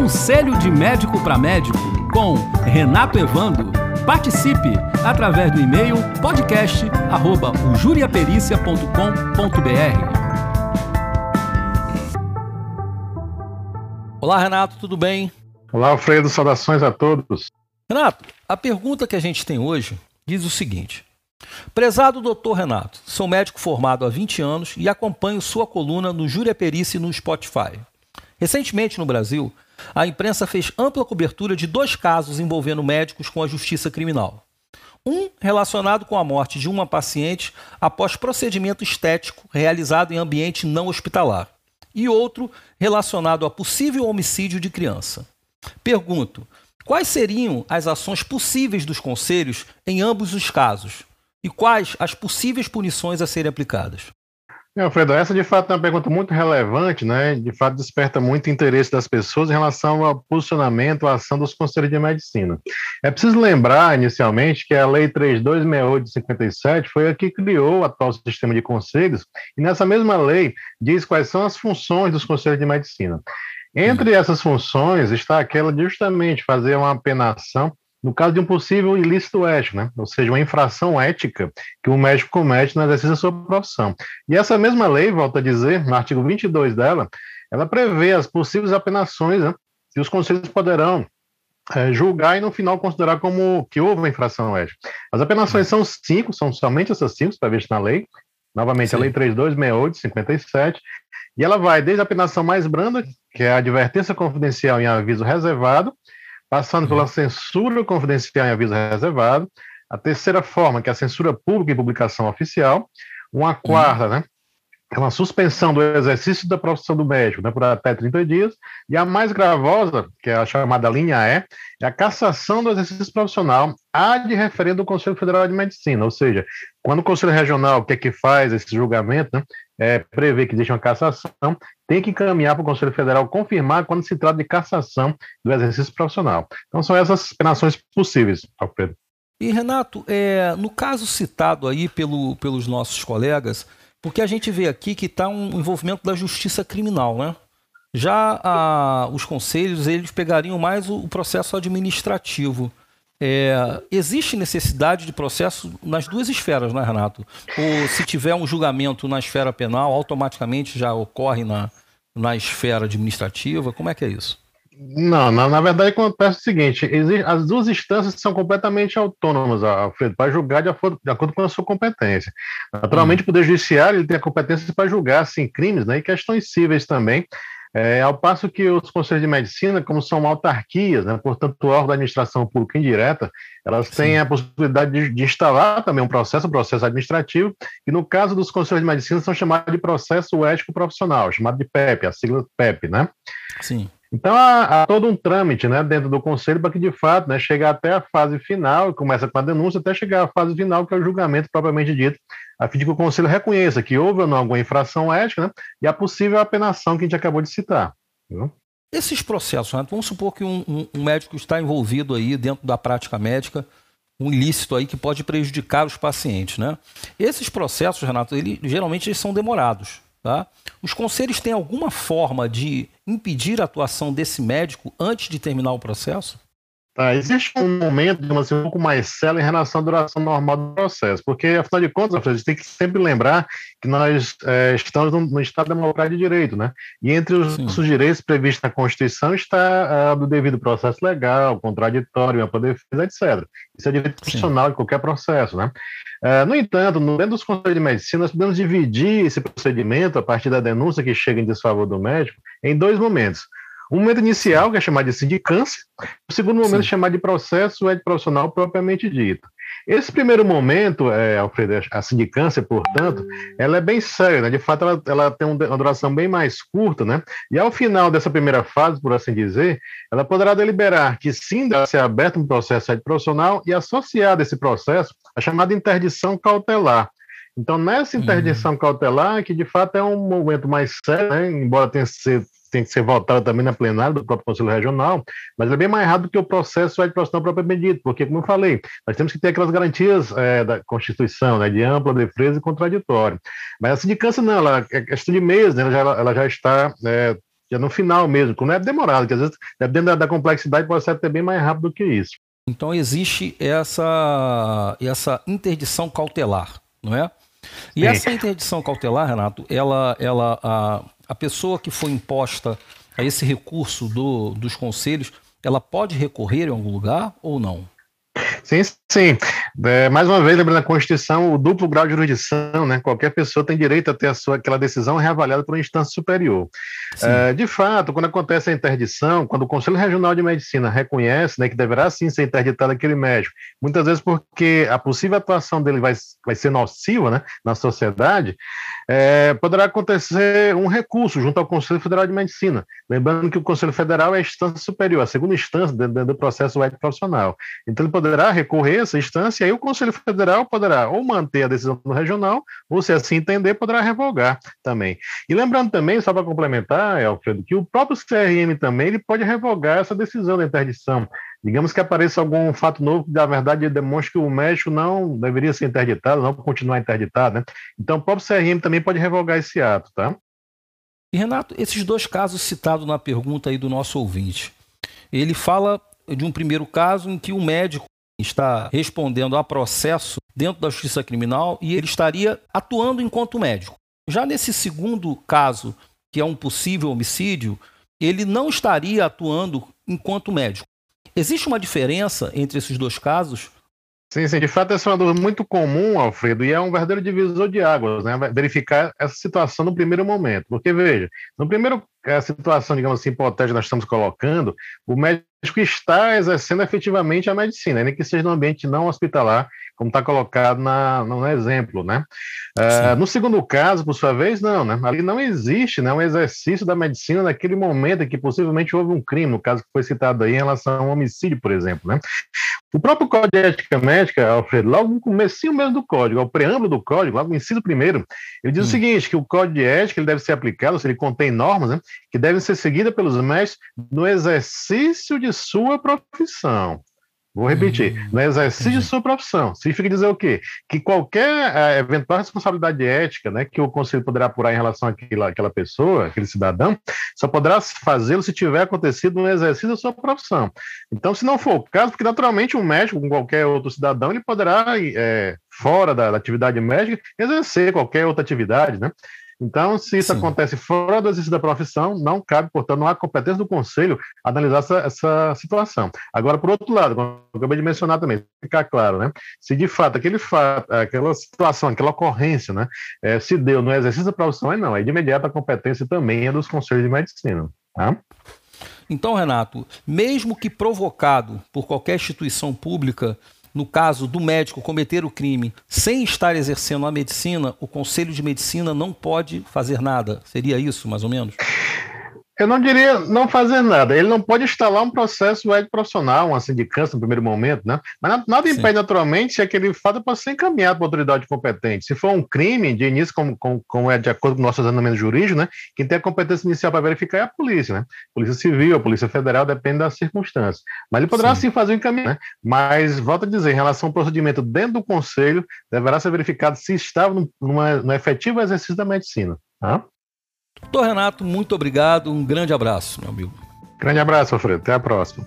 Conselho de Médico para Médico com Renato Evando. Participe através do e-mail podcast@ujuriapericia.com.br. Olá, Renato, tudo bem? Olá, Alfredo, saudações a todos. Renato, a pergunta que a gente tem hoje diz o seguinte: Prezado doutor Renato, sou médico formado há 20 anos e acompanho sua coluna no Júria Perícia no Spotify. Recentemente no Brasil, a imprensa fez ampla cobertura de dois casos envolvendo médicos com a justiça criminal. Um relacionado com a morte de uma paciente após procedimento estético realizado em ambiente não hospitalar, e outro relacionado a possível homicídio de criança. Pergunto: quais seriam as ações possíveis dos conselhos em ambos os casos? E quais as possíveis punições a serem aplicadas? Alfredo, essa de fato é uma pergunta muito relevante, né? De fato, desperta muito interesse das pessoas em relação ao posicionamento, à ação dos conselhos de medicina. É preciso lembrar, inicialmente, que a Lei 3268 de 57 foi a que criou o atual sistema de conselhos, e nessa mesma lei diz quais são as funções dos conselhos de medicina. Entre essas funções está aquela de justamente fazer uma apenação no caso de um possível ilícito ético, né? ou seja, uma infração ética que o médico comete no exercício da sua profissão. E essa mesma lei, volta a dizer, no artigo 22 dela, ela prevê as possíveis apenações né, que os conselhos poderão é, julgar e no final considerar como que houve uma infração ética. As apenações são cinco, são somente essas cinco previstas na lei, novamente Sim. a lei 3268 de 57, e ela vai desde a apenação mais branda, que é a advertência confidencial em aviso reservado, passando pela uhum. censura confidencial em aviso reservado, a terceira forma, que é a censura pública em publicação oficial, uma quarta, né, é uma suspensão do exercício da profissão do médico né, por até 30 dias, e a mais gravosa, que é a chamada linha E, é a cassação do exercício profissional a de referendo do Conselho Federal de Medicina, ou seja, quando o Conselho Regional, o que é que faz esse julgamento, né, é, prevê que existe uma cassação, tem que encaminhar para o Conselho Federal confirmar quando se trata de cassação do exercício profissional. Então, são essas penações possíveis, Alfredo. E, Renato, é, no caso citado aí pelo, pelos nossos colegas, porque a gente vê aqui que está um envolvimento da justiça criminal, né? Já a, os conselhos, eles pegariam mais o, o processo administrativo. É, existe necessidade de processo nas duas esferas, né, Renato? Ou se tiver um julgamento na esfera penal, automaticamente já ocorre na, na esfera administrativa? Como é que é isso? Não, na, na verdade acontece o seguinte: existe, as duas instâncias são completamente autônomas, Alfredo, para julgar de acordo, de acordo, com a sua competência. Naturalmente, hum. o Poder Judiciário ele tem a competência para julgar assim, crimes né, e questões cíveis também, é, ao passo que os conselhos de medicina, como são autarquias, né, portanto, o órgão da administração pública indireta, elas Sim. têm a possibilidade de, de, instalar também um processo, um processo administrativo, e no caso dos conselhos de medicina são chamados de processo ético profissional, chamado de PEP, a sigla PEP, né? Sim. Então há, há, todo um trâmite né, dentro do conselho para que, de fato, né, chegar até a fase final, começa com a denúncia, até chegar à fase final, que é o julgamento propriamente dito, a fim de que o Conselho reconheça que houve ou não alguma infração ética né, e a possível apenação que a gente acabou de citar. Viu? Esses processos, Renato, vamos supor que um, um, um, médico está envolvido aí dentro da prática médica, um ilícito aí que pode prejudicar os pacientes, né? Esses processos, Renato, ele, geralmente eles são demorados, tá? Os conselhos têm alguma forma de impedir a atuação desse médico antes de terminar o processo? Tá, existe um momento, digamos assim, um pouco mais sério em relação à duração normal do processo, porque, afinal de contas, a gente tem que sempre lembrar que nós é, estamos no, Estado democrático de direito, né? E entre os nossos direitos previstos na Constituição está do devido processo legal, contraditório, ampla defesa, etc. Isso é direito constitucional de qualquer processo, né? É, no entanto, dentro dos conselhos de medicina, nós podemos dividir esse procedimento, a partir da denúncia que chega em desfavor do médico, em dois momentos. Um momento inicial, que é chamado de sindicância, o segundo momento, é chamado de processo ético profissional propriamente dito. Esse primeiro momento, é, Alfredo, a sindicância, portanto, ela é bem séria, né? De fato, ela, ela tem uma duração bem mais curta, né? E ao final dessa primeira fase, por assim dizer, ela poderá deliberar que sim, deve ser aberto um processo profissional e associado a esse processo a chamada interdição cautelar. Então, nessa interdição uhum. cautelar, que de fato é um momento mais sério, né? embora tenha sido tem que ser votado também na plenária do próprio Conselho Regional, mas é bem mais rápido que o processo de profissional propriamente dito, porque, como eu falei, nós temos que ter aquelas garantias é, da Constituição, né, de ampla defesa e contraditório. Mas a sindicância não, ela é questão de meses, né, ela, já, ela já está é, já no final mesmo, como é demorado, que às vezes, dependendo da, da complexidade, pode ser até bem mais rápido do que isso. Então existe essa, essa interdição cautelar, não é? E Sim. essa interdição cautelar, Renato, ela, ela, a, a pessoa que foi imposta a esse recurso do, dos conselhos, ela pode recorrer em algum lugar ou não? Sim, sim. É, mais uma vez, lembrando a Constituição, o duplo grau de jurisdição, né? Qualquer pessoa tem direito a ter a sua, aquela decisão reavaliada por uma instância superior. É, de fato, quando acontece a interdição, quando o Conselho Regional de Medicina reconhece né, que deverá sim ser interditado aquele médico, muitas vezes porque a possível atuação dele vai, vai ser nociva né, na sociedade, é, poderá acontecer um recurso junto ao Conselho Federal de Medicina. Lembrando que o Conselho Federal é a instância superior, a segunda instância do, do processo ético profissional. Então, ele poderá recorrer a essa instância e aí o Conselho Federal poderá ou manter a decisão do regional, ou, se assim entender, poderá revogar também. E lembrando também, só para complementar, Alfredo, que o próprio CRM também ele pode revogar essa decisão da interdição. Digamos que apareça algum fato novo que, na verdade, demonstre que o médico não deveria ser interditado, não continuar interditado, né? Então, o próprio CRM também pode revogar esse ato, tá? E, Renato, esses dois casos citados na pergunta aí do nosso ouvinte, ele fala de um primeiro caso em que o médico está respondendo a processo dentro da justiça criminal e ele estaria atuando enquanto médico. Já nesse segundo caso, que é um possível homicídio, ele não estaria atuando enquanto médico. Existe uma diferença entre esses dois casos? Sim, sim, de fato essa é uma dúvida muito comum, Alfredo, e é um verdadeiro divisor de águas, né? Verificar essa situação no primeiro momento. Porque, veja, no primeiro a situação, digamos assim, hipotética que nós estamos colocando, o médico está exercendo efetivamente a medicina, nem que seja no ambiente não hospitalar, como está colocado na, no exemplo, né? Uh, no segundo caso, por sua vez, não, né? Ali não existe né, um exercício da medicina naquele momento em que possivelmente houve um crime, no caso que foi citado aí em relação a um homicídio, por exemplo, né? O próprio Código de Ética Médica, Alfredo, logo no começo mesmo do código, ao preâmbulo do código, logo no inciso primeiro, ele diz hum. o seguinte, que o Código de Ética ele deve ser aplicado, se ele contém normas, né, que devem ser seguidas pelos mestres no exercício de sua profissão. Vou repetir, hum, no exercício de sua profissão. Significa dizer o quê? Que qualquer uh, eventual responsabilidade ética né, que o conselho poderá apurar em relação àquela, àquela pessoa, aquele cidadão, só poderá fazê-lo se tiver acontecido no exercício da sua profissão. Então, se não for o caso, porque naturalmente um médico, como qualquer outro cidadão, ele poderá, é, fora da, da atividade médica, exercer qualquer outra atividade, né? Então, se isso Sim. acontece fora do exercício da profissão, não cabe, portanto, não há competência do conselho analisar essa, essa situação. Agora, por outro lado, como eu acabei de mencionar também, ficar claro, né? Se de fato aquele fato, aquela situação, aquela ocorrência, né, é, se deu no exercício da profissão, aí não, aí de imediato a competência também é dos conselhos de medicina. Tá? Então, Renato, mesmo que provocado por qualquer instituição pública, no caso do médico cometer o crime sem estar exercendo a medicina, o conselho de medicina não pode fazer nada. Seria isso, mais ou menos? Eu não diria não fazer nada. Ele não pode instalar um processo ético profissional, uma sindicância no primeiro momento, né? Mas nada Sim. impede, naturalmente, se aquele fato pode ser encaminhado para a autoridade competente. Se for um crime, de início, como, como, como é de acordo com o nosso ordenamento jurídico, né? Quem tem a competência inicial para verificar é a polícia, né? Polícia Civil, a Polícia Federal, depende das circunstâncias. Mas ele poderá sim, sim fazer o encaminhamento. Né? Mas, volto a dizer, em relação ao procedimento dentro do conselho, deverá ser verificado se estava numa, no efetivo exercício da medicina. Tá? Doutor Renato, muito obrigado. Um grande abraço, meu amigo. Grande abraço, Alfredo. Até a próxima.